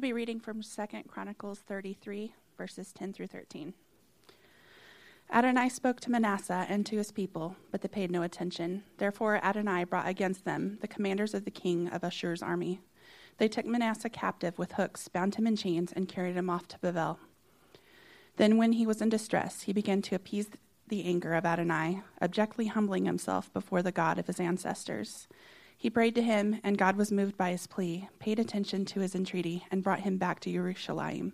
I'll be reading from 2 Chronicles 33, verses 10 through 13. Adonai spoke to Manasseh and to his people, but they paid no attention. Therefore, Adonai brought against them the commanders of the king of Ashur's army. They took Manasseh captive with hooks, bound him in chains, and carried him off to Babel. Then, when he was in distress, he began to appease the anger of Adonai, abjectly humbling himself before the God of his ancestors. He prayed to him, and God was moved by his plea, paid attention to his entreaty, and brought him back to Jerusalem,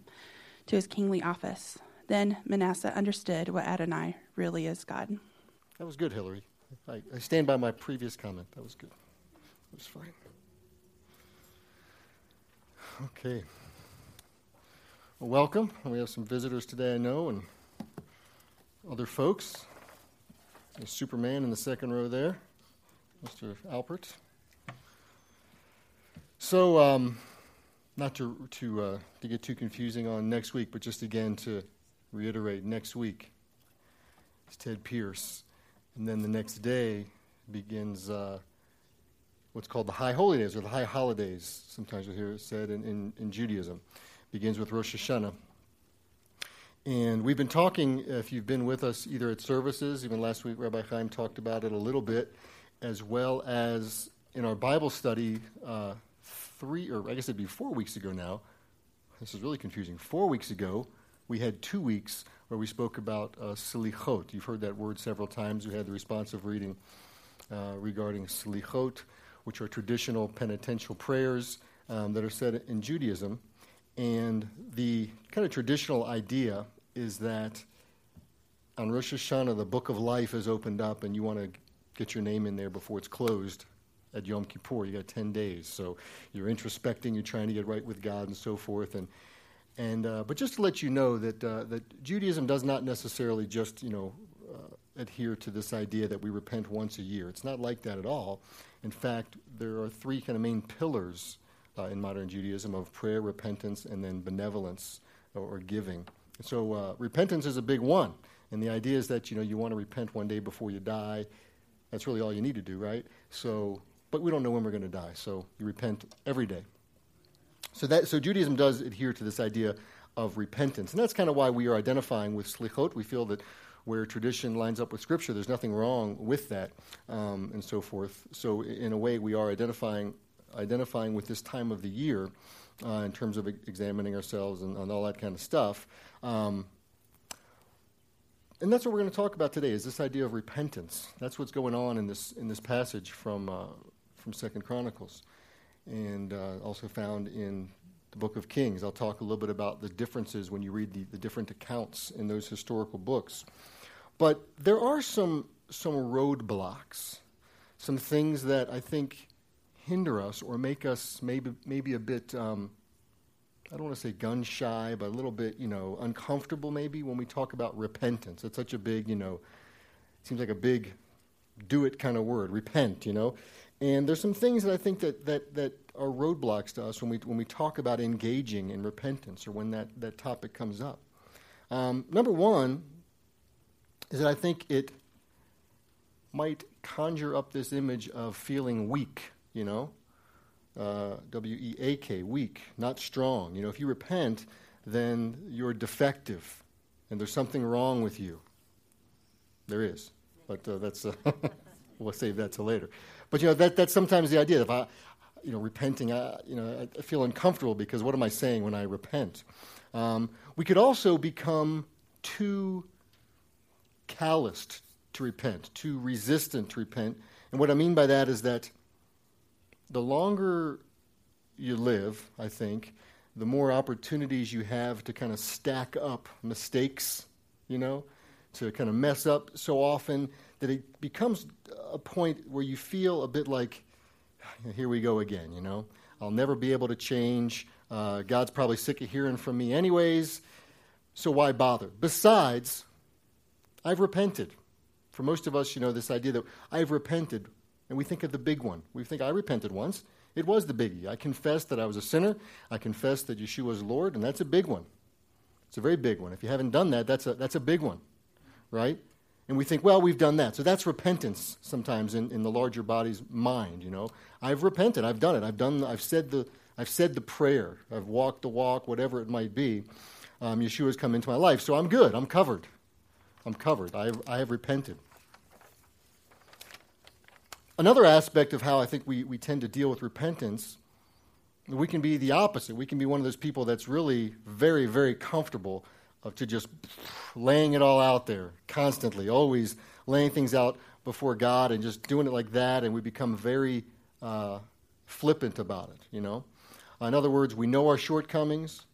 to his kingly office. Then Manasseh understood what Adonai really is God. That was good, Hillary. I, I stand by my previous comment. That was good. That was fine. Okay. Well, welcome. We have some visitors today, I know, and other folks. There's Superman in the second row there, Mr. Alpert. So, um, not to to uh, to get too confusing on next week, but just again to reiterate, next week is Ted Pierce, and then the next day begins uh, what's called the High Holy Days or the High Holidays. Sometimes you'll hear it said in, in, in Judaism, begins with Rosh Hashanah. And we've been talking, if you've been with us either at services, even last week Rabbi Chaim talked about it a little bit, as well as in our Bible study uh, three, or I guess it'd be four weeks ago now. This is really confusing. Four weeks ago, we had two weeks where we spoke about uh. You've heard that word several times. We had the responsive reading uh, regarding selichot, which are traditional penitential prayers um, that are said in Judaism. And the kind of traditional idea is that on Rosh Hashanah, the book of life is opened up, and you want to get your name in there before it's closed at Yom Kippur. You got 10 days. So you're introspecting, you're trying to get right with God and so forth. And, and, uh, but just to let you know that, uh, that Judaism does not necessarily just, you know, uh, adhere to this idea that we repent once a year. It's not like that at all. In fact, there are three kind of main pillars uh, in modern Judaism of prayer, repentance, and then benevolence or, or giving. So uh, repentance is a big one. And the idea is that, you know, you want to repent one day before you die. That's really all you need to do, right? So but we don't know when we're going to die, so you repent every day. So, that, so Judaism does adhere to this idea of repentance, and that's kind of why we are identifying with slichot. We feel that where tradition lines up with Scripture, there's nothing wrong with that, um, and so forth. So, in a way, we are identifying identifying with this time of the year uh, in terms of examining ourselves and, and, all that kind of stuff. Um, and that's what we're going to talk about today: is this idea of repentance. That's what's going on in this in this passage from uh, from Second Chronicles, and uh, also found in the Book of Kings. I'll talk a little bit about the differences when you read the, the different accounts in those historical books. But there are some some roadblocks, some things that I think hinder us or make us maybe maybe a bit. Um, I don't want to say gun shy, but a little bit, you know, uncomfortable maybe when we talk about repentance. It's such a big, you know, seems like a big do it kind of word, repent, you know. And there's some things that I think that, that, that are roadblocks to us when we, when we talk about engaging in repentance or when that, that topic comes up. Um, number one is that I think it might conjure up this image of feeling weak, you know? Uh, W E A K, weak, not strong. You know, if you repent, then you're defective and there's something wrong with you. There is. But uh, that's, uh, we'll save that till later. But you know that that's sometimes the idea. If I, you know, repenting, I, you know, I feel uncomfortable because what am I saying when I repent? Um, we could also become too calloused to repent, too resistant to repent. And what I mean by that is that the longer you live, I think, the more opportunities you have to kind of stack up mistakes, you know, to kind of mess up so often that it becomes a point where you feel a bit like, here we go again, you know? I'll never be able to change. Uh, God's probably sick of hearing from me, anyways, so why bother? Besides, I've repented. For most of us, you know, this idea that I've repented, and we think of the big one. We think, I repented once. It was the biggie. I confessed that I was a sinner. I confessed that Yeshua is Lord, and that's a big one. It's a very big one. If you haven't done that, that's a, that's a big one, right? And we think, well, we've done that. So that's repentance sometimes in, in the larger body's mind, you know. I've repented, I've done it. I've done I've said the I've said the prayer, I've walked the walk, whatever it might be. Um, Yeshua's come into my life, so I'm good. I'm covered. I'm covered. I have, I have repented. Another aspect of how I think we, we tend to deal with repentance, we can be the opposite. We can be one of those people that's really very, very comfortable of to just laying it all out there constantly, always laying things out before God and just doing it like that, and we become very uh, flippant about it, you know? In other words, we know our shortcomings.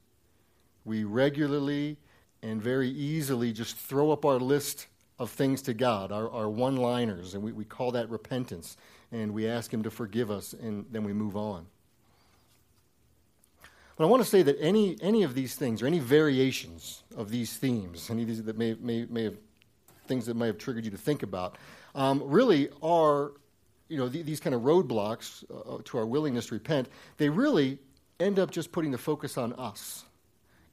We regularly and very easily just throw up our list of things to God, our, our one liners, and we, we call that repentance. And we ask Him to forgive us, and then we move on. But I want to say that any, any of these things, or any variations of these themes, any of these that may, may, may have things that may have triggered you to think about, um, really are, you know, th- these kind of roadblocks uh, to our willingness to repent. They really end up just putting the focus on us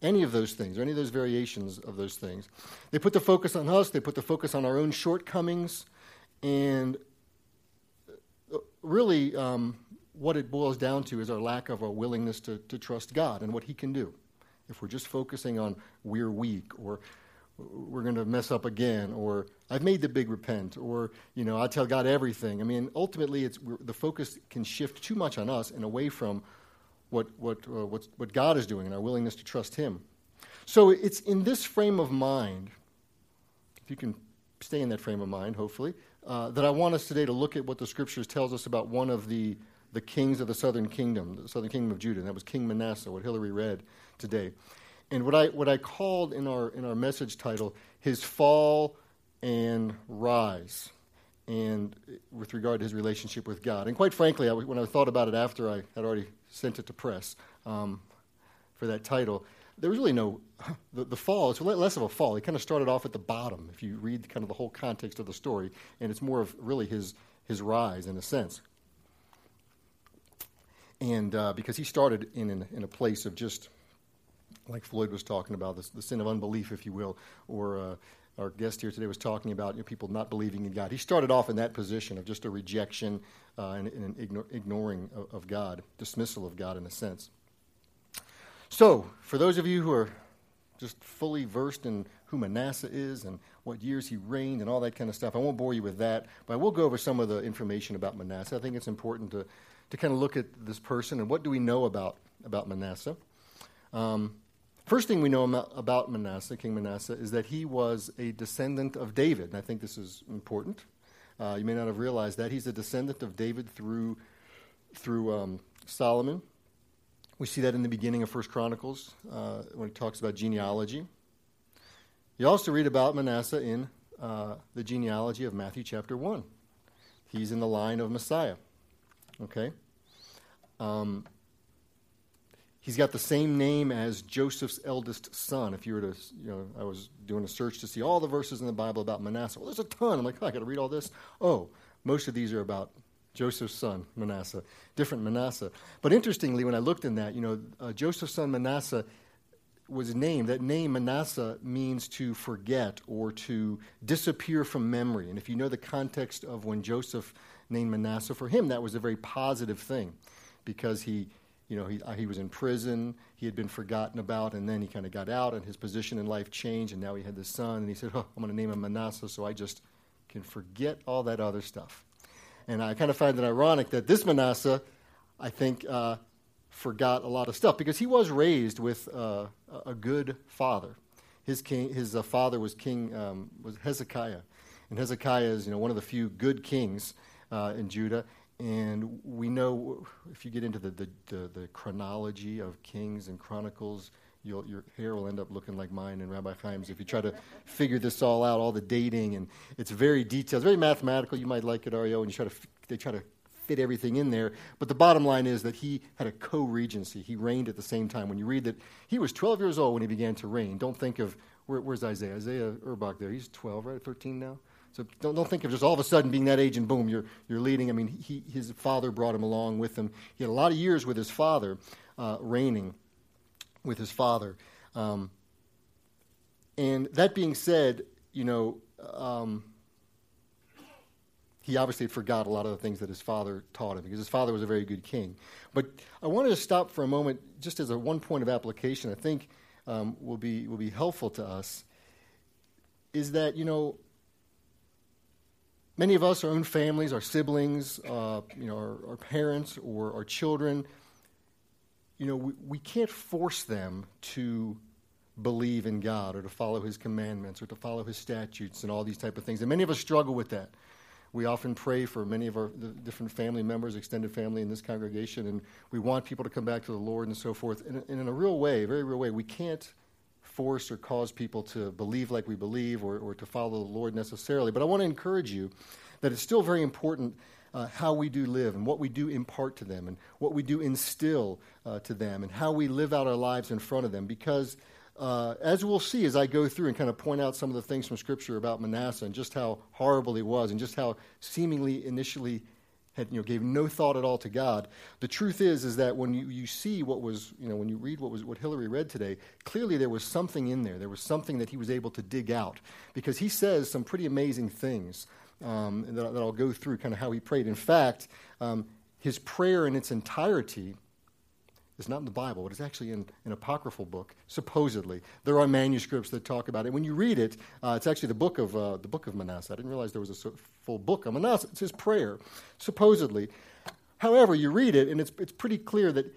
any of those things, or any of those variations of those things. They put the focus on us, they put the focus on our own shortcomings, and uh, really um, what it boils down to is our lack of a willingness to, to trust God and what He can do. If we're just focusing on we're weak, or we're going to mess up again, or I've made the big repent, or you know I tell God everything. I mean, ultimately, it's the focus can shift too much on us and away from what, what, uh, what God is doing and our willingness to trust Him. So it's in this frame of mind, if you can stay in that frame of mind, hopefully, uh, that I want us today to look at what the Scriptures tells us about one of the, the kings of the southern kingdom, the southern kingdom of Judah, and that was King Manasseh, what Hillary read today. And what I, what I called in our, in our message title, his fall and rise and with regard to his relationship with God. And quite frankly, I, when I thought about it after I had already sent it to press um, for that title, there was really no the, the, fall. It's less of a fall. He kind of started off at the bottom. If you read kind of the whole context of the story, and it's more of really his his rise in a sense. And uh, because he started in, in, in a place of just like Floyd was talking about, the, the sin of unbelief, if you will, or uh, our guest here today was talking about you know, people not believing in God. He started off in that position of just a rejection uh, and, and, an ignoring of, of, God, dismissal of God in a sense. So, for those of you who are just fully versed in who Manasseh is and what years he reigned and all that kind of stuff, I won't bore you with that, but I will go over some of the information about Manasseh. I think it's important to, to kind of look at this person and what do we know about, about Manasseh. Um, First thing we know about Manasseh, King Manasseh, is that he was a descendant of David. And I think this is important. Uh, you may not have realized that. He's a descendant of David through, through um, Solomon. We see that in the beginning of First Chronicles uh, when it talks about genealogy. You also read about Manasseh in uh, the genealogy of Matthew chapter 1. He's in the line of Messiah. Okay? Um, He's got the same name as Joseph's eldest son. If you were to, you know, I was doing a search to see all the verses in the Bible about Manasseh. Well, there's a ton. I'm like, oh, I got to read all this. Oh, most of these are about Joseph's son, Manasseh, different Manasseh. But interestingly, when I looked in that, you know, uh, Joseph's son Manasseh was named. That name Manasseh means to forget or to disappear from memory. And if you know the context of when Joseph named Manasseh, for him that was a very positive thing because he you know, he, uh, he was in prison, he had been forgotten about, and then he kind of got out, and his position in life changed, and now he had this son, and he said, oh, I'm going to name him Manasseh, so I just can forget all that other stuff. And I kind of find it ironic that this Manasseh, I think, uh, forgot a lot of stuff because he was raised with uh, a good father. His, king, his uh, father was King um, was Hezekiah, and Hezekiah is you know one of the few good kings uh, in Judah. And we know if you get into the, the, the, the chronology of Kings and Chronicles, your hair will end up looking like mine and Rabbi Chaim's if you try to figure this all out, all the dating. And it's very detailed, it's very mathematical. You might like it, Ario, and you try to, they try to fit everything in there. But the bottom line is that he had a co regency. He reigned at the same time. When you read that he was 12 years old when he began to reign, don't think of, where, where's Isaiah? Isaiah Urbach there. He's 12, right? 13 now? So don't, don't think of just all of a sudden being that age and boom, you're, you're leading. I mean, he, his father brought him along with him. He had a lot of years with his father, uh, reigning with his father. Um, and that being said, you know, um, he obviously forgot a lot of the things that his father taught him because his father was a very good king. But I wanted to stop for a moment, just as a one point of application, I think um, will, be, will be helpful to us, is that, you know, many of us, our own families, our siblings, uh, you know, our, our, parents or our children, you know, we, we can't force them to believe in God or to follow his commandments or to follow his statutes and all these type of things. And many of us struggle with that. We often pray for many of our different family members, extended family in this congregation, and we want people to come back to the Lord and so forth. And, and in a real way, very real way, we can't force or cause people to believe like we believe or, or to follow the Lord necessarily. But I want to encourage you that it's still very important uh, how we do live and what we do impart to them and what we do instill uh, to them and how we live out our lives in front of them because uh, as we'll see as I go through and kind of point out some of the things from Scripture about Manasseh and just how horrible he was and just how seemingly initially had, you know, gave no thought at all to God. The truth is, is that when you, you see what was, you know, when you read what was what Hillary read today, clearly there was something in there. There was something that he was able to dig out because he says some pretty amazing things um, that, that, I'll go through, kind of how he prayed. In fact, um, his prayer in its entirety it's not in the Bible, but it's actually in an apocryphal book, supposedly. There are manuscripts that talk about it. When you read it, uh, it's actually the book of uh, the book of Manasseh. I didn't realize there was a full book of Manasseh. It's his prayer, supposedly. However, you read it, and it's, it's pretty clear that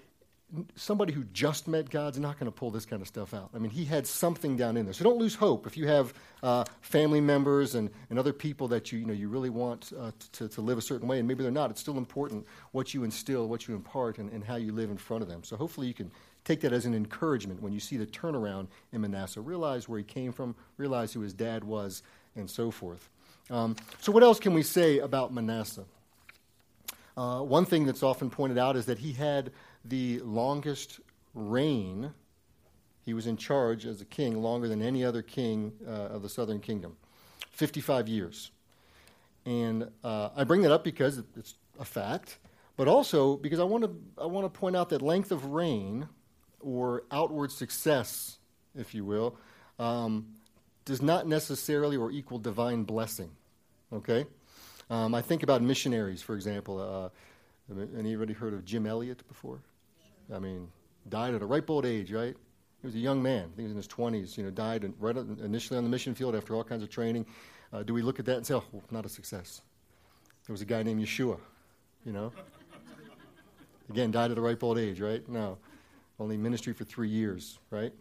somebody who just met God's not going to pull this kind of stuff out. I mean, he had something down in there. So don't lose hope if you have uh, family members and, and other people that you, you, know, you really want uh, to, to live a certain way, and maybe they're not. It's still important what you instill, what you impart, and, and how you live in front of them. So hopefully you can take that as an encouragement when you see the turnaround in Manasseh. Realize where he came from, realize who his dad was, and so forth. Um, so, what else can we say about Manasseh? Uh, one thing that's often pointed out is that he had the longest reign. He was in charge as a king longer than any other king uh, of the southern kingdom 55 years. And uh, I bring that up because it's a fact, but also because I want to I want to point out that length of reign or outward success, if you will, um, does not necessarily or equal divine blessing. Okay, um, I think about missionaries, for example. Uh, anybody heard of Jim Elliot before? I mean, died at a ripe old age, right? He was a young man. I think he was in his 20s. You know, died right initially on the mission field after all kinds of training. Uh, do we look at that and say, oh, well, not a success? There was a guy named Yeshua, you know? Again, died at a ripe old age, right? No. Only ministry for three years, right?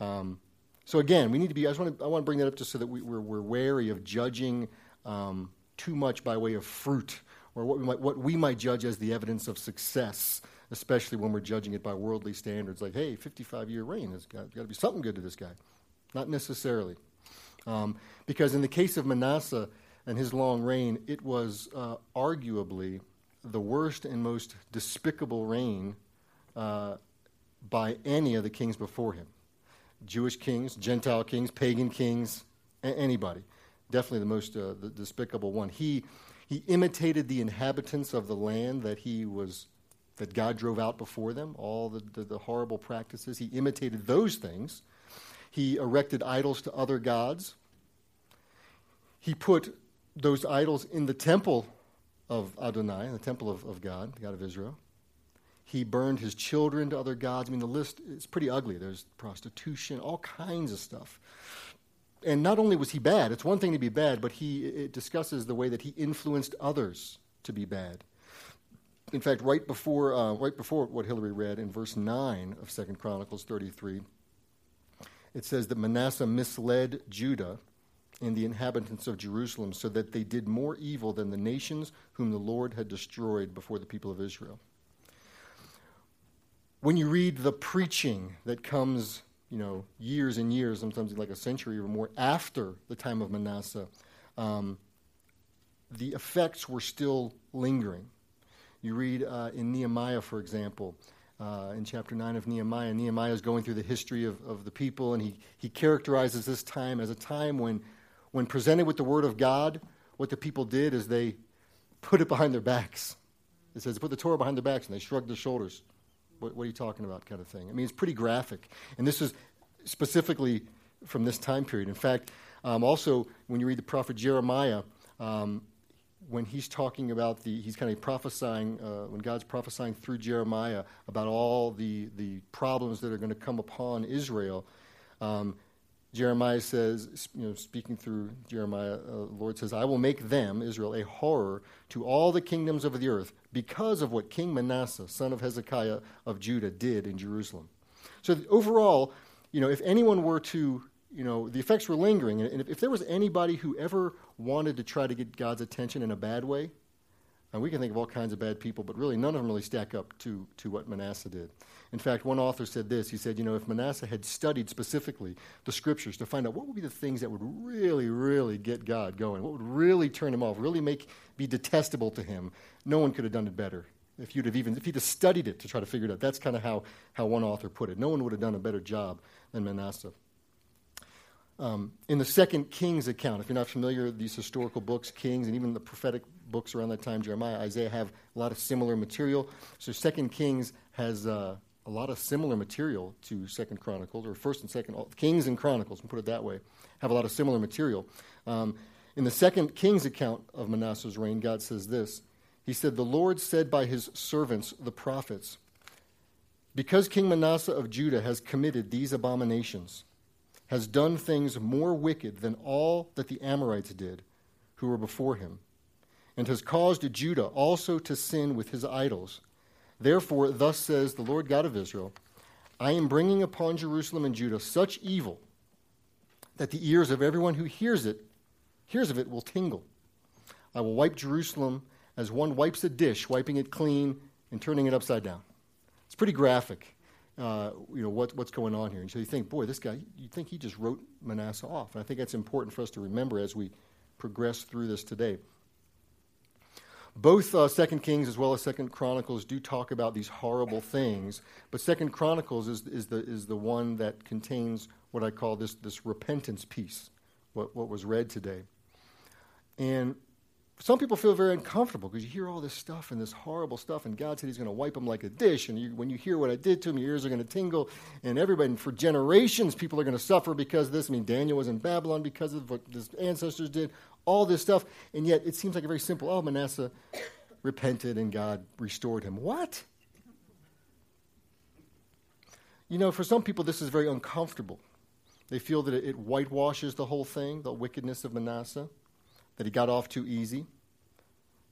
Um, so again, we need to be, I, just want to, I want to bring that up just so that we, are we're wary of judging um, too much by way of fruit or what we, might, what we might judge as the evidence of success especially when we're judging it by worldly standards. Like, hey, 55 year reign, there's got, got to be something good to this guy. Not necessarily. Um, because in the case of Manasseh and his long reign, it was uh, arguably the worst and most despicable reign uh, by any of the kings before him Jewish kings, Gentile kings, pagan kings, a- anybody. Definitely the most uh, the despicable one. He, he imitated the inhabitants of the land that he was that God drove out before them, all the, the, the, horrible practices. He imitated those things. He erected idols to other gods. He put those idols in the temple of Adonai, the temple of, of God, the God of Israel. He burned his children to other gods. I mean, the list is pretty ugly. There's prostitution, all kinds of stuff. And not only was he bad, it's one thing to be bad, but he it discusses the way that he influenced others to be bad in fact, right before, uh, right before what Hillary read in verse 9 of Second Chronicles 33, it says that Manasseh misled Judah and the inhabitants of Jerusalem so that they did more evil than the nations whom the Lord had destroyed before the people of Israel. When you read the preaching that comes, you know, years and years, sometimes like a century or more after the time of Manasseh, um, the effects were still lingering. You read uh, in Nehemiah, for example, uh, in chapter 9 of Nehemiah, Nehemiah is going through the history of, of the people, and he, he characterizes this time as a time when, when presented with the Word of God, what the people did is they put it behind their backs. It says, put the Torah behind their backs, and they shrugged their shoulders. What, what are you talking about, kind of thing? I mean, it's pretty graphic. And this is specifically from this time period. In fact, um, also, when you read the prophet Jeremiah, um, when he's talking about the, he's kind of prophesying, uh, when God's prophesying through Jeremiah about all the, the problems that are going to come upon Israel, um, Jeremiah says, you know, speaking through Jeremiah, uh, the Lord says, I will make them, Israel, a horror to all the kingdoms of the earth because of what King Manasseh, son of Hezekiah of Judah, did in Jerusalem. So overall, you know, if anyone were to you know, the effects were lingering. And if, if, there was anybody who ever wanted to try to get God's attention in a bad way, and we can think of all kinds of bad people, but really none of them really stack up to, to what Manasseh did. In fact, one author said this. He said, you know, if Manasseh had studied specifically the scriptures to find out what would be the things that would really, really get God going, what would really turn him off, really make be detestable to him, no one could have done it better. If you'd have even if he'd have studied it to try to figure it out. That's kind of how, how one author put it. No one would have done a better job than Manasseh. Um, in the Second Kings account, if you're not familiar, with these historical books, Kings, and even the prophetic books around that time, Jeremiah, Isaiah, have a lot of similar material. So Second Kings has uh, a lot of similar material to Second Chronicles, or First and Second Kings and Chronicles. We'll put it that way. Have a lot of similar material. Um, in the Second Kings account of Manasseh's reign, God says this. He said, "The Lord said by His servants, the prophets, because King Manasseh of Judah has committed these abominations." Has done things more wicked than all that the Amorites did who were before him, and has caused Judah also to sin with his idols. Therefore, thus says the Lord God of Israel I am bringing upon Jerusalem and Judah such evil that the ears of everyone who hears it, hears of it, will tingle. I will wipe Jerusalem as one wipes a dish, wiping it clean and turning it upside down. It's pretty graphic uh, you know, what, what's going on here. And so you think, boy, this guy, you think he just wrote Manasseh off. And I think that's important for us to remember as we progress through this today. Both uh, Second Kings as well as Second Chronicles do talk about these horrible things, but Second Chronicles is, is, the, is the one that contains what I call this, this repentance piece, what, what was read today. And some people feel very uncomfortable because you hear all this stuff and this horrible stuff, and God said He's going to wipe them like a dish. And you, when you hear what I did to them, your ears are going to tingle, and everybody, and for generations, people are going to suffer because of this. I mean, Daniel was in Babylon because of what his ancestors did, all this stuff, and yet it seems like a very simple. Oh, Manasseh repented and God restored him. What? You know, for some people, this is very uncomfortable. They feel that it, it whitewashes the whole thing, the wickedness of Manasseh that he got off too easy,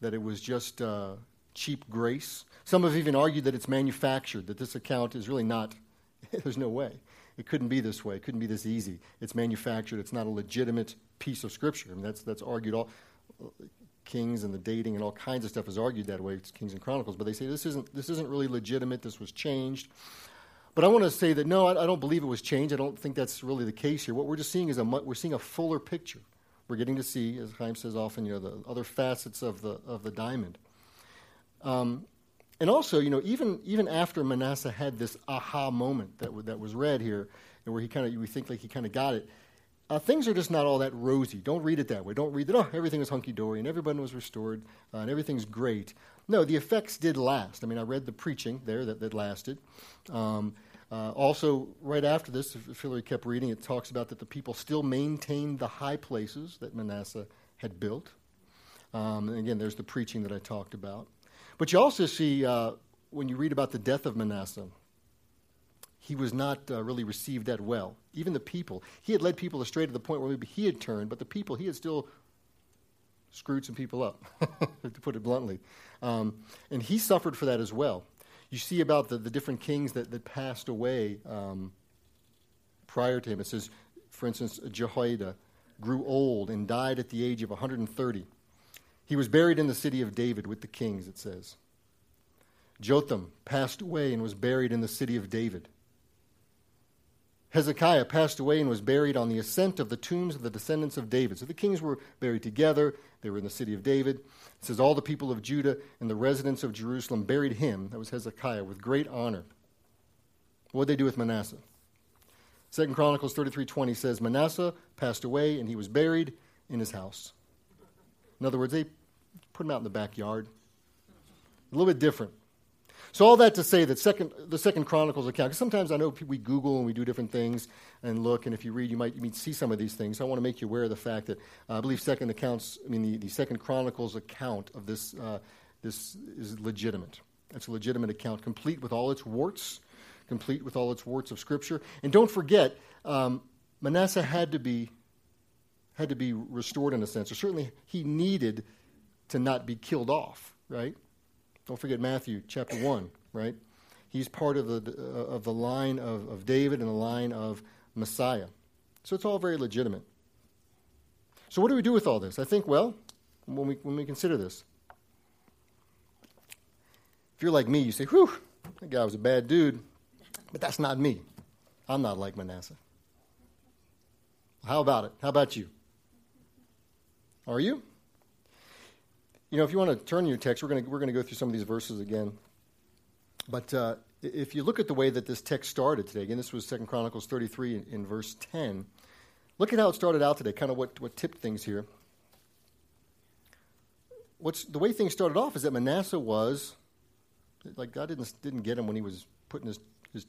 that it was just uh, cheap grace. Some have even argued that it's manufactured, that this account is really not, there's no way. It couldn't be this way. It couldn't be this easy. It's manufactured. It's not a legitimate piece of scripture. I mean, that's, that's argued all. Kings and the dating and all kinds of stuff is argued that way. It's Kings and Chronicles, but they say this isn't this isn't really legitimate. This was changed. But I want to say that no, I, I, don't believe it was changed. I don't think that's really the case here. What we're just seeing is a we're seeing a fuller picture we're getting to see, as Chaim says often, you know, the other facets of the of the diamond. Um, and also, you know, even even after Manasseh had this aha moment that w- that was read here, and where he kind of we think like he kind of got it. Uh, things are just not all that rosy. Don't read it that way. Don't read that, oh, everything was hunky dory and everybody was restored uh, and everything's great. No, the effects did last. I mean, I read the preaching there that, that lasted. Um, uh, also, right after this, if Hillary kept reading, it talks about that the people still maintained the high places that Manasseh had built. Um, and again, there's the preaching that I talked about. But you also see, uh, when you read about the death of Manasseh, he was not uh, really received that well. Even the people. He had led people astray to the point where maybe he had turned, but the people, he had still screwed some people up, to put it bluntly. Um, and he suffered for that as well you see about the, the different kings that, that passed away um, prior to him. It says, for instance, Jehoiada grew old and died at the age of 130. He was buried in the city of David with the kings, it says. Jotham passed away and was buried in the city of David. Hezekiah passed away and was buried on the ascent of the tombs of the descendants of David. So the kings were buried together. They were in the city of David. It says, All the people of Judah and the residents of Jerusalem buried him, that was Hezekiah, with great honor. What did they do with Manasseh? Second Chronicles 33.20 says, Manasseh passed away and he was buried in his house. In other words, they put him out in the backyard. A little bit different. So all that to say that second, the Second Chronicles account, because sometimes I know we Google and we do different things and look, and if you read, you might, you might see some of these things. So I want to make you aware of the fact that uh, I believe Second accounts, I mean the, the Second Chronicles account of this, uh, this is legitimate. It's a legitimate account, complete with all its warts, complete with all its warts of Scripture. And don't forget, um, Manasseh had to be had to be restored in a sense, or certainly he needed to not be killed off, right? Don't forget Matthew chapter 1, right? He's part of the, uh, of the line of, of David and the line of Messiah. So it's all very legitimate. So, what do we do with all this? I think, well, when we, when we consider this, if you're like me, you say, whew, that guy was a bad dude. But that's not me. I'm not like Manasseh. How about it? How about you? Are you? You know, if you want to turn your text, we're going to, we're going to go through some of these verses again. But uh, if you look at the way that this text started today, again, this was Second Chronicles 33 in, in, verse 10. Look at how it started out today, kind of what, what tipped things here. What's, the way things started off is that Manasseh was, like, God didn't, didn't get him when he was putting his, his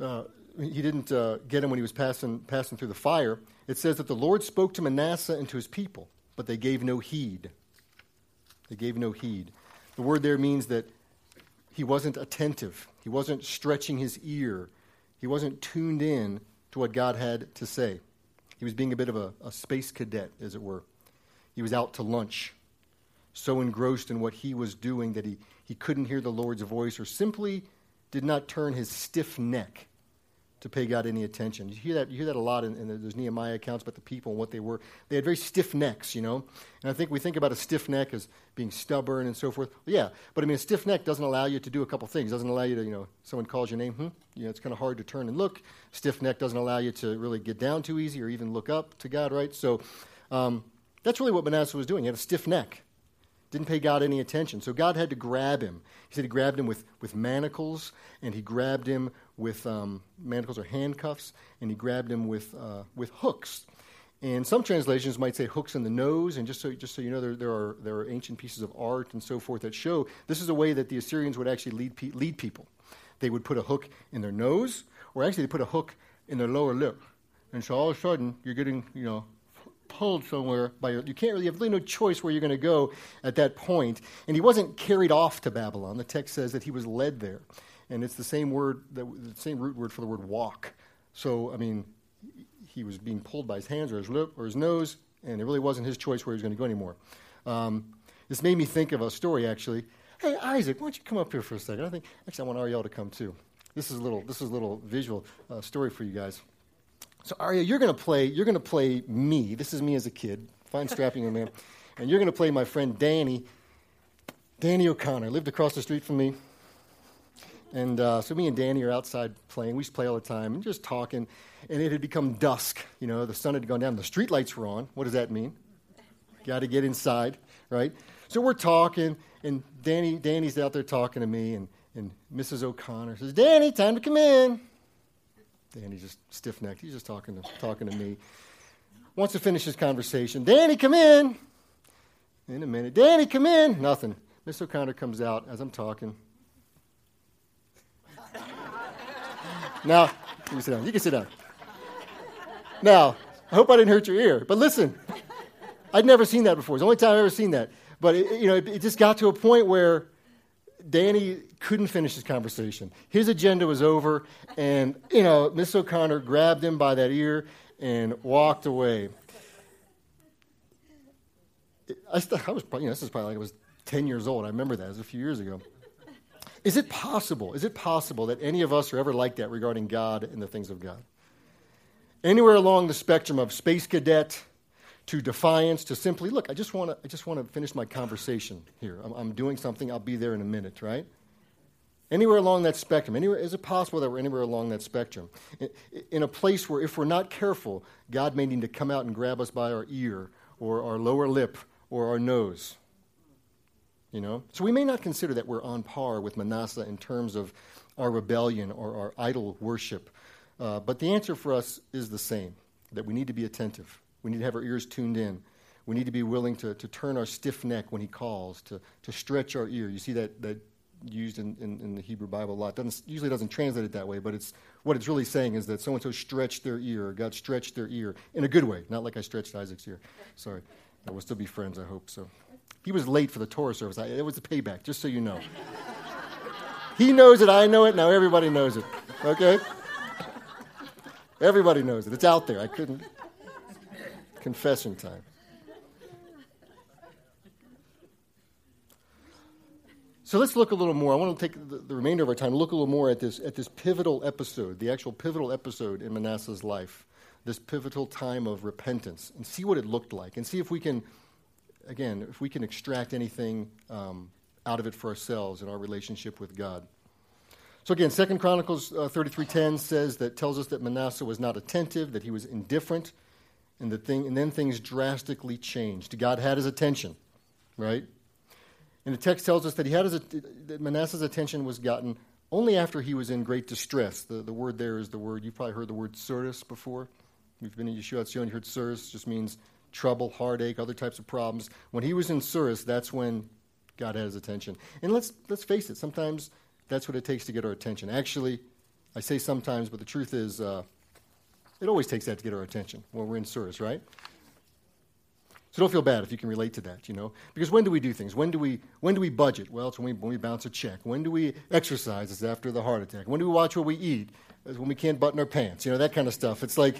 uh, he didn't uh, get him when he was passing, passing through the fire. It says that the Lord spoke to Manasseh and to his people, but they gave no heed. They gave no heed. The word there means that he wasn't attentive, he wasn't stretching his ear, he wasn't tuned in to what God had to say. He was being a bit of a, a space cadet, as it were. He was out to lunch, so engrossed in what he was doing that he, he couldn't hear the Lord's voice or simply did not turn his stiff neck to pay God any attention. You hear that, you hear that a lot in, in those Nehemiah accounts about the people and what they were. They had very stiff necks, you know. And I think we think about a stiff neck as being stubborn and so forth. Well, yeah, but I mean, a stiff neck doesn't allow you to do a couple things. It doesn't allow you to, you know, someone calls your name, hmm? You know, it's kind of hard to turn and look. Stiff neck doesn't allow you to really get down too easy or even look up to God, right? So um, that's really what Manasseh was doing. He had a stiff neck didn't pay God any attention. So God had to grab him. He said he grabbed him with, with manacles, and he grabbed him with um, manacles or handcuffs, and he grabbed him with, uh, with hooks. And some translations might say hooks in the nose, and just so, just so you know, there, there, are, there are ancient pieces of art and so forth that show this is a way that the Assyrians would actually lead, pe- lead people. They would put a hook in their nose, or actually they put a hook in their lower lip. And so all of a sudden, you're getting, you know, pulled somewhere by you can't really you have really no choice where you're going to go at that point. And he wasn't carried off to Babylon. The text says that he was led there, and it's the same word, the same root word for the word walk. So I mean, he was being pulled by his hands or his lip or his nose, and it really wasn't his choice where he was going to go anymore. Um, this made me think of a story actually. Hey Isaac, why don't you come up here for a second? I think actually I want Ariel to come too. This is a little this is a little visual uh, story for you guys. So Arya, you're going to play. You're going to play me. This is me as a kid, fine strapping young man, and you're going to play my friend Danny. Danny O'Connor lived across the street from me, and uh, so me and Danny are outside playing. We used to play all the time and just talking. And it had become dusk. You know, the sun had gone down. The street lights were on. What does that mean? Got to get inside, right? So we're talking, and Danny, Danny's out there talking to me, and, and Mrs. O'Connor says, "Danny, time to come in." Danny's just stiff necked. He's just talking to, talking to me. Wants to finish his conversation. Danny, come in. In a minute. Danny, come in. Nothing. Miss O'Connor comes out as I'm talking. now, you can sit down. You can sit down. Now, I hope I didn't hurt your ear, but listen, I'd never seen that before. It's the only time I've ever seen that. But it, you know, it, it just got to a point where Danny couldn't finish his conversation. His agenda was over, and you know, Miss O'Connor grabbed him by that ear and walked away. I, st- I was, you know, this is probably like I was ten years old. I remember that. It was a few years ago. Is it possible? Is it possible that any of us are ever like that regarding God and the things of God? Anywhere along the spectrum of space cadet to defiance to simply look i just want to i just want to finish my conversation here. I'm, I'm, doing something. I'll be there in a minute right? Anywhere along that spectrum anywhere is it possible that we're anywhere along that spectrum? In, in a place where if we're not careful god may need to come out and grab us by our ear or our lower lip or our nose you know? So we may not consider that we're on par with manasseh in terms of our rebellion or our idol worship uh, but the answer for us is the same that we need to be attentive we need to have our ears tuned in. We need to be willing to, to turn our stiff neck when he calls, to, to stretch our ear. You see that, that used in, in, in the Hebrew Bible a lot. Doesn't, usually doesn't translate it that way, but it's, what it's really saying is that so and so stretched their ear, God stretched their ear in a good way, not like I stretched Isaac's ear. Sorry. We'll still be friends, I hope so. He was late for the Torah service. I, it was a payback, just so you know. he knows it, I know it, now everybody knows it. Okay? Everybody knows it. It's out there. I couldn't. Confession time. So let's look a little more. I want to take the, the, remainder of our time, look a little more at this, at this pivotal episode, the actual pivotal episode in Manasseh's life, this pivotal time of repentance, and see what it looked like, and see if we can, again, if we can extract anything um, out of it for ourselves in our relationship with God. So again, Second Chronicles uh, 33:10 says that tells us that Manasseh was not attentive, that he was indifferent, and, the thing, and then things drastically changed. God had his attention, right? And the text tells us that, he had his, that Manasseh's attention was gotten only after he was in great distress. The, the word there is the word, you've probably heard the word tsuris before. You've been in Yeshua Tzion, you heard tsuris, just means trouble, heartache, other types of problems. When he was in tsuris, that's when God had his attention. And let's, let's face it, sometimes that's what it takes to get our attention. Actually, I say sometimes, but the truth is, uh, it always takes that to get our attention when we're in tsuris, right? So don't feel bad if you can relate to that, you know. Because when do we do things? When do we when do we budget? Well, it's when we when we bounce a check. When do we exercise? It's after the heart attack. When do we watch what we eat? It's when we can't button our pants. You know that kind of stuff. It's like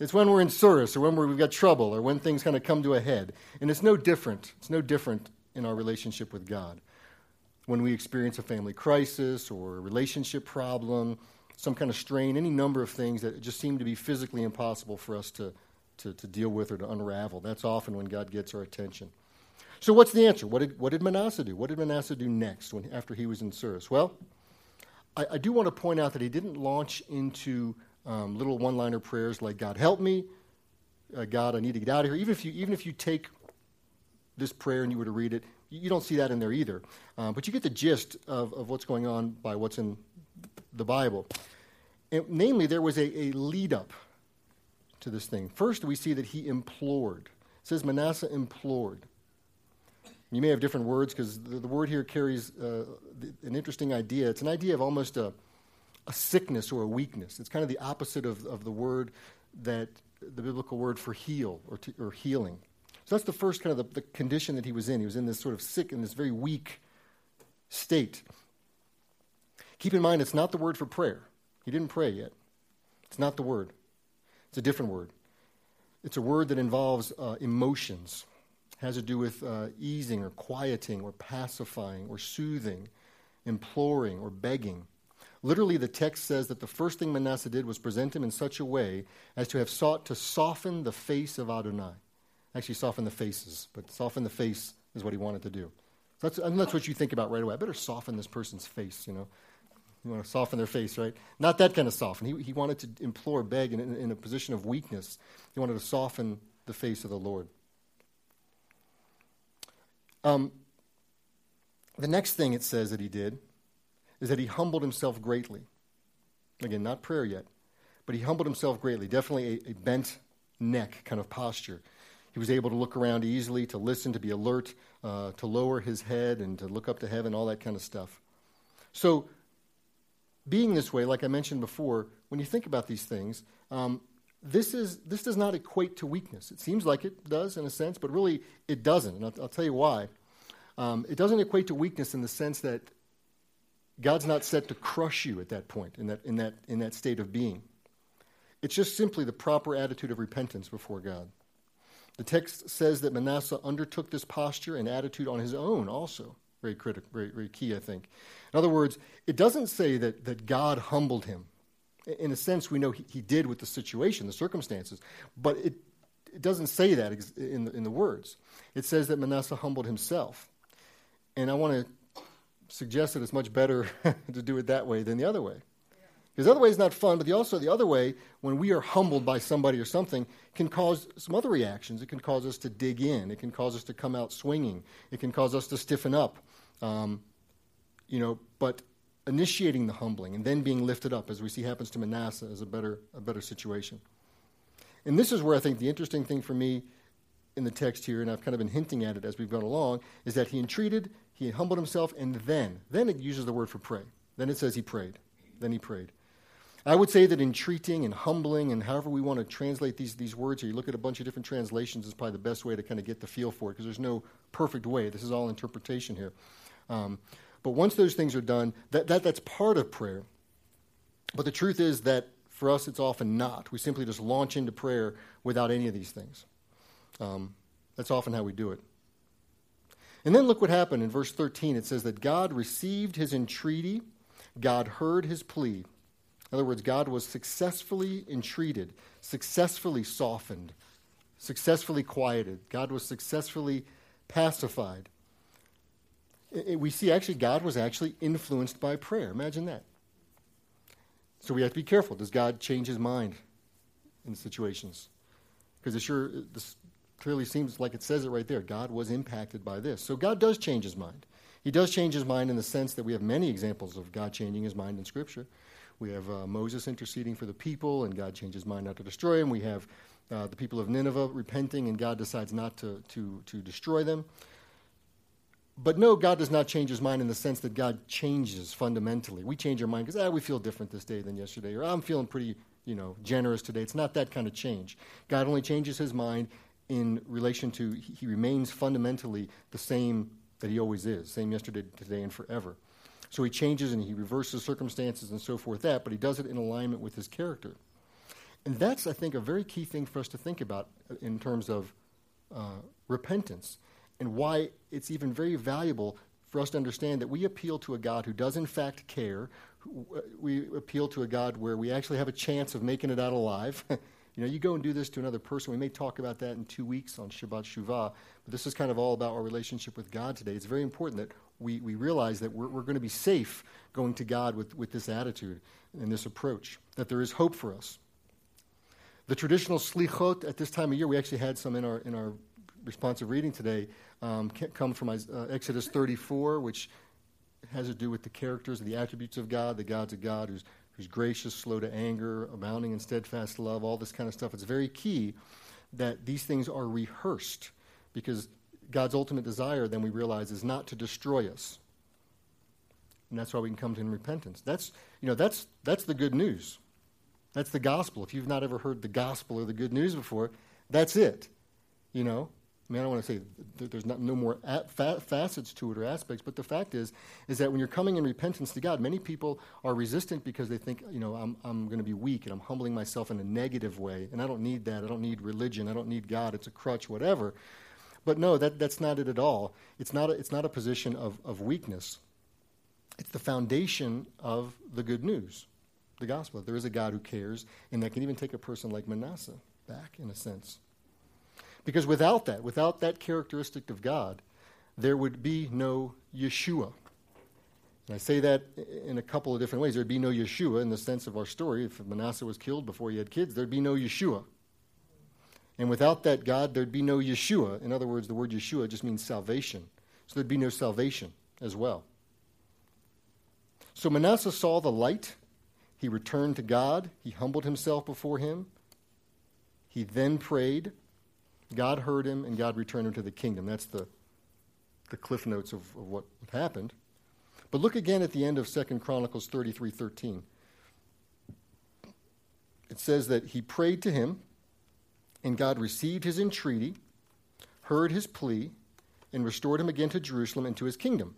it's when we're in tsuris or when we've got trouble or when things kind of come to a head. And it's no different. It's no different in our relationship with God. When we experience a family crisis or a relationship problem, some kind of strain, any number of things that just seem to be physically impossible for us to to, to deal with or to unravel. That's often when God gets our attention. So, what's the answer? What did, what did Manasseh do? What did Manasseh do next when, after he was in Tsuris? Well, I, I, do want to point out that he didn't launch into um, little one liner prayers like, God, help me. Uh, God, I need to get out of here. Even if you, even if you take this prayer and you were to read it, you don't see that in there either. Uh, but you get the gist of, of what's going on by what's in the Bible. And namely, there was a, a lead up to this thing. First, we see that he implored. It says Manasseh implored. You may have different words because the, the, word here carries uh, the, an interesting idea. It's an idea of almost a, a sickness or a weakness. It's kind of the opposite of, of the word that the biblical word for heal or, to, or healing. So that's the first kind of the, the condition that he was in. He was in this sort of sick, in this very weak state. Keep in mind, it's not the word for prayer. He didn't pray yet. It's not the word. It's a different word. It's a word that involves uh, emotions, it has to do with uh, easing or quieting or pacifying or soothing, imploring or begging. Literally, the text says that the first thing Manasseh did was present him in such a way as to have sought to soften the face of Adonai. Actually, soften the faces, but soften the face is what he wanted to do. That's, and that's what you think about right away. I better soften this person's face, you know. You want to soften their face, right? Not that kind of soften. He, he wanted to implore, beg in, in, a position of weakness. He wanted to soften the face of the Lord. Um, the next thing it says that he did is that he humbled himself greatly. Again, not prayer yet, but he humbled himself greatly. Definitely a, a bent neck kind of posture. He was able to look around easily, to listen, to be alert, uh, to lower his head, and to look up to heaven, all that kind of stuff. So, being this way, like I mentioned before, when you think about these things, um, this, is, this does not equate to weakness. It seems like it does in a sense, but really it doesn't. And I'll, I'll tell you why. Um, it doesn't equate to weakness in the sense that God's not set to crush you at that point, in that, in that, in that state of being. It's just simply the proper attitude of repentance before God. The text says that Manasseh undertook this posture and attitude on his own also. Very critical, very, very key, I think. In other words, it doesn't say that, that God humbled him. In a sense, we know he, he did with the situation, the circumstances, but it, it doesn't say that in the, in the words. It says that Manasseh humbled himself. And I want to suggest that it's much better to do it that way than the other way. Because the other way is not fun, but the, also the other way, when we are humbled by somebody or something, can cause some other reactions. It can cause us to dig in. It can cause us to come out swinging. It can cause us to stiffen up. Um, you know, but initiating the humbling and then being lifted up, as we see happens to Manasseh, is a better, a better situation. And this is where I think the interesting thing for me in the text here, and I've kind of been hinting at it as we've gone along, is that he entreated, he humbled himself, and then, then it uses the word for pray. Then it says he prayed. Then he prayed. I would say that entreating and humbling and however we want to translate these, these words here, you look at a bunch of different translations is probably the best way to kind of get the feel for it because there's no perfect way. This is all interpretation here. Um, but once those things are done, that, that, that's part of prayer. But the truth is that for us, it's often not. We simply just launch into prayer without any of these things. Um, that's often how we do it. And then look what happened in verse 13. It says that God received his entreaty, God heard his plea. In other words, God was successfully entreated, successfully softened, successfully quieted. God was successfully pacified. We see actually God was actually influenced by prayer. Imagine that. So we have to be careful. Does God change his mind in situations? Because it sure this clearly seems like it says it right there. God was impacted by this. So God does change his mind. He does change his mind in the sense that we have many examples of God changing his mind in Scripture. We have uh, Moses interceding for the people, and God changes his mind not to destroy them. We have uh, the people of Nineveh repenting, and God decides not to, to, to destroy them. But no, God does not change his mind in the sense that God changes fundamentally. We change our mind because ah, we feel different this day than yesterday, or I'm feeling pretty you know, generous today. It's not that kind of change. God only changes his mind in relation to he remains fundamentally the same that he always is, same yesterday, today, and forever. So he changes and he reverses circumstances and so forth, that, but he does it in alignment with his character. And that's, I think, a very key thing for us to think about in terms of uh, repentance and why it's even very valuable for us to understand that we appeal to a God who does, in fact, care. Uh, we appeal to a God where we actually have a chance of making it out alive. you know, you go and do this to another person. We may talk about that in two weeks on Shabbat Shuvah, but this is kind of all about our relationship with God today. It's very important that we, we realize that we're, we're going to be safe going to God with, with this attitude and this approach, that there is hope for us. The traditional slichot at this time of year, we actually had some in our, in our responsive reading today, um, come from uh, Exodus 34, which has to do with the characters and the attributes of God. The God's a God who's, who's gracious, slow to anger, abounding in steadfast love, all this kind of stuff. It's very key that these things are rehearsed because God's ultimate desire, then we realize, is not to destroy us. And that's why we can come to him in repentance. That's, you know, that's, that's the good news. That's the gospel. If you've not ever heard the gospel or the good news before, that's it. You know, I mean, I don't want to say there's not, no more fa- facets to it or aspects, but the fact is, is that when you're coming in repentance to God, many people are resistant because they think, you know, I'm, I'm going to be weak and I'm humbling myself in a negative way, and I don't need that. I don't need religion. I don't need God. It's a crutch, whatever. But no, that, that's not it at all. It's not a, it's not a position of, of weakness. It's the foundation of the good news, the gospel. There is a God who cares, and that can even take a person like Manasseh back, in a sense. Because without that, without that characteristic of God, there would be no Yeshua. And I say that in a couple of different ways. There'd be no Yeshua in the sense of our story. If Manasseh was killed before he had kids, there'd be no Yeshua. And without that God, there'd be no Yeshua. In other words, the word Yeshua just means salvation. So there'd be no salvation as well. So Manasseh saw the light. He returned to God. He humbled himself before him. He then prayed. God heard him, and God returned him to the kingdom. That's the, the cliff notes of, of what happened. But look again at the end of 2 Chronicles 33 13. It says that he prayed to him and God received his entreaty, heard his plea, and restored him again to Jerusalem and to his kingdom.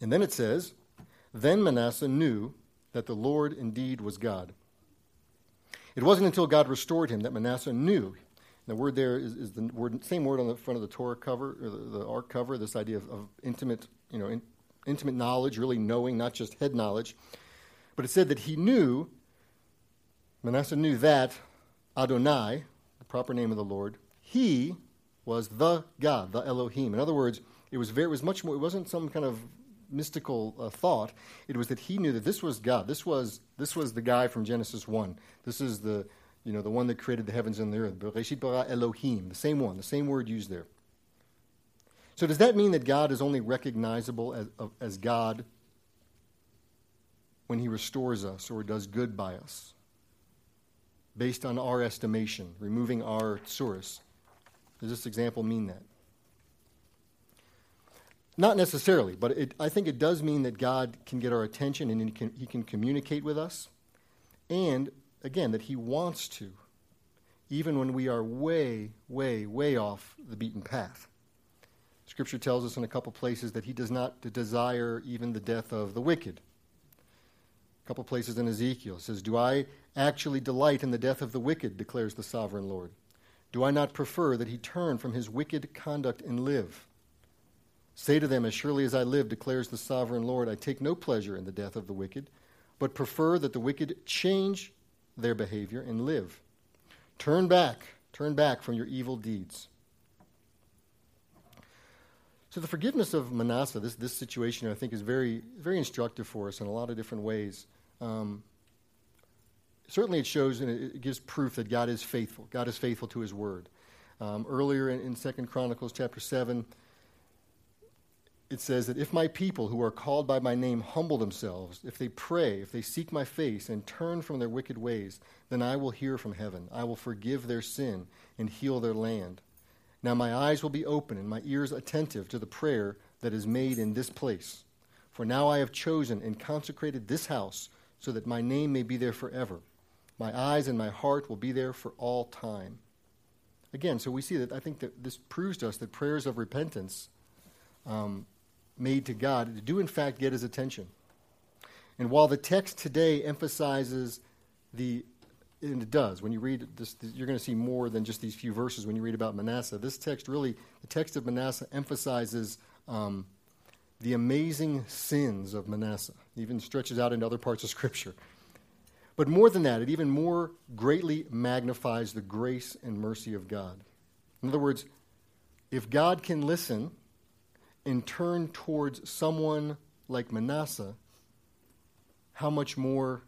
And then it says, Then Manasseh knew that the Lord indeed was God. It wasn't until God restored him that Manasseh knew. The word there is, is the word, same word on the front of the Torah cover, or the, the Ark cover, this idea of, of intimate, you know, in, intimate knowledge, really knowing, not just head knowledge. But it said that he knew Manasseh knew that Adonai, the proper name of the Lord, he was the God, the Elohim. In other words, it was very, it was much more. It wasn't some kind of mystical uh, thought. It was that he knew that this was God. This was this was the guy from Genesis one. This is the you know the one that created the heavens and the earth. Bereshit bara Elohim, the same one, the same word used there. So does that mean that God is only recognizable as, as God when He restores us or does good by us? based on our estimation, removing our source. Does this example mean that? Not necessarily, but it, I think it does mean that God can get our attention and he can, he can communicate with us. And, again, that He wants to, even when we are way, way, way off the beaten path. Scripture tells us in a couple places that He does not desire even the death of the wicked. A couple places in Ezekiel says, Do I actually delight in the death of the wicked, declares the sovereign Lord? Do I not prefer that he turn from his wicked conduct and live? Say to them, As surely as I live, declares the sovereign Lord, I take no pleasure in the death of the wicked, but prefer that the wicked change their behavior and live. Turn back, turn back from your evil deeds. So the forgiveness of Manasseh, this, this situation, I think, is very, very instructive for us in a lot of different ways. Um, certainly, it shows and it gives proof that God is faithful. God is faithful to His word. Um, earlier in, in Second Chronicles chapter seven, it says that if my people who are called by my name humble themselves, if they pray, if they seek my face and turn from their wicked ways, then I will hear from heaven. I will forgive their sin and heal their land. Now my eyes will be open and my ears attentive to the prayer that is made in this place. For now I have chosen and consecrated this house so that my name may be there forever. My eyes and my heart will be there for all time. Again, so we see that I think that this proves to us that prayers of repentance um, made to God do, in fact, get his attention. And while the text today emphasizes the, and it does, when you read this, you're going to see more than just these few verses when you read about Manasseh. This text really, the text of Manasseh emphasizes um, the amazing sins of Manasseh, it even stretches out into other parts of Scripture. But more than that, it even more greatly magnifies the grace and mercy of God. In other words, if God can listen and turn towards someone like Manasseh, how much more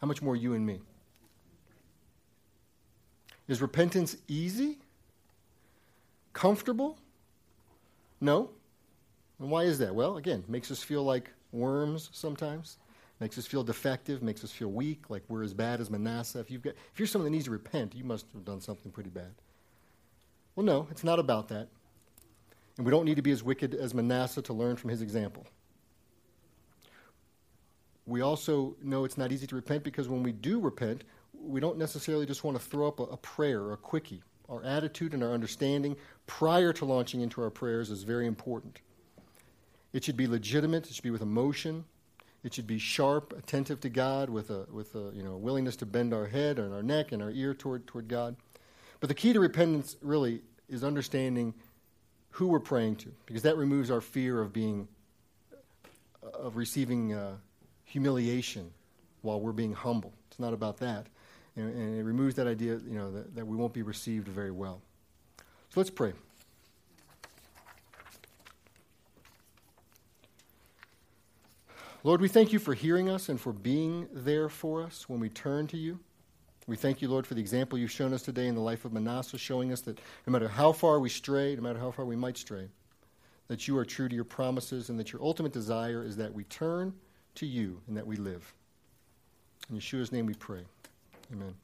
how much more you and me? Is repentance easy? Comfortable? No. And why is that? Well, again, makes us feel like worms sometimes. Makes us feel defective, makes us feel weak, like we're as bad as Manasseh. If, you've got, if you're someone that needs to repent, you must have done something pretty bad. Well, no, it's not about that. And we don't need to be as wicked as Manasseh to learn from his example. We also know it's not easy to repent because when we do repent, we don't necessarily just want to throw up a, a prayer or a quickie. Our attitude and our understanding prior to launching into our prayers is very important. It should be legitimate, it should be with emotion, it should be sharp, attentive to God, with a, with a you know, willingness to bend our head and our neck and our ear toward, toward God. But the key to repentance really is understanding who we're praying to, because that removes our fear of being, of receiving uh, humiliation while we're being humble. It's not about that. And, and it removes that idea, you know, that, that we won't be received very well. So let's pray. Lord, we thank you for hearing us and for being there for us when we turn to you. We thank you, Lord, for the example you've shown us today in the life of Manasseh, showing us that no matter how far we stray, no matter how far we might stray, that you are true to your promises and that your ultimate desire is that we turn to you and that we live. In Yeshua's name we pray. Amen.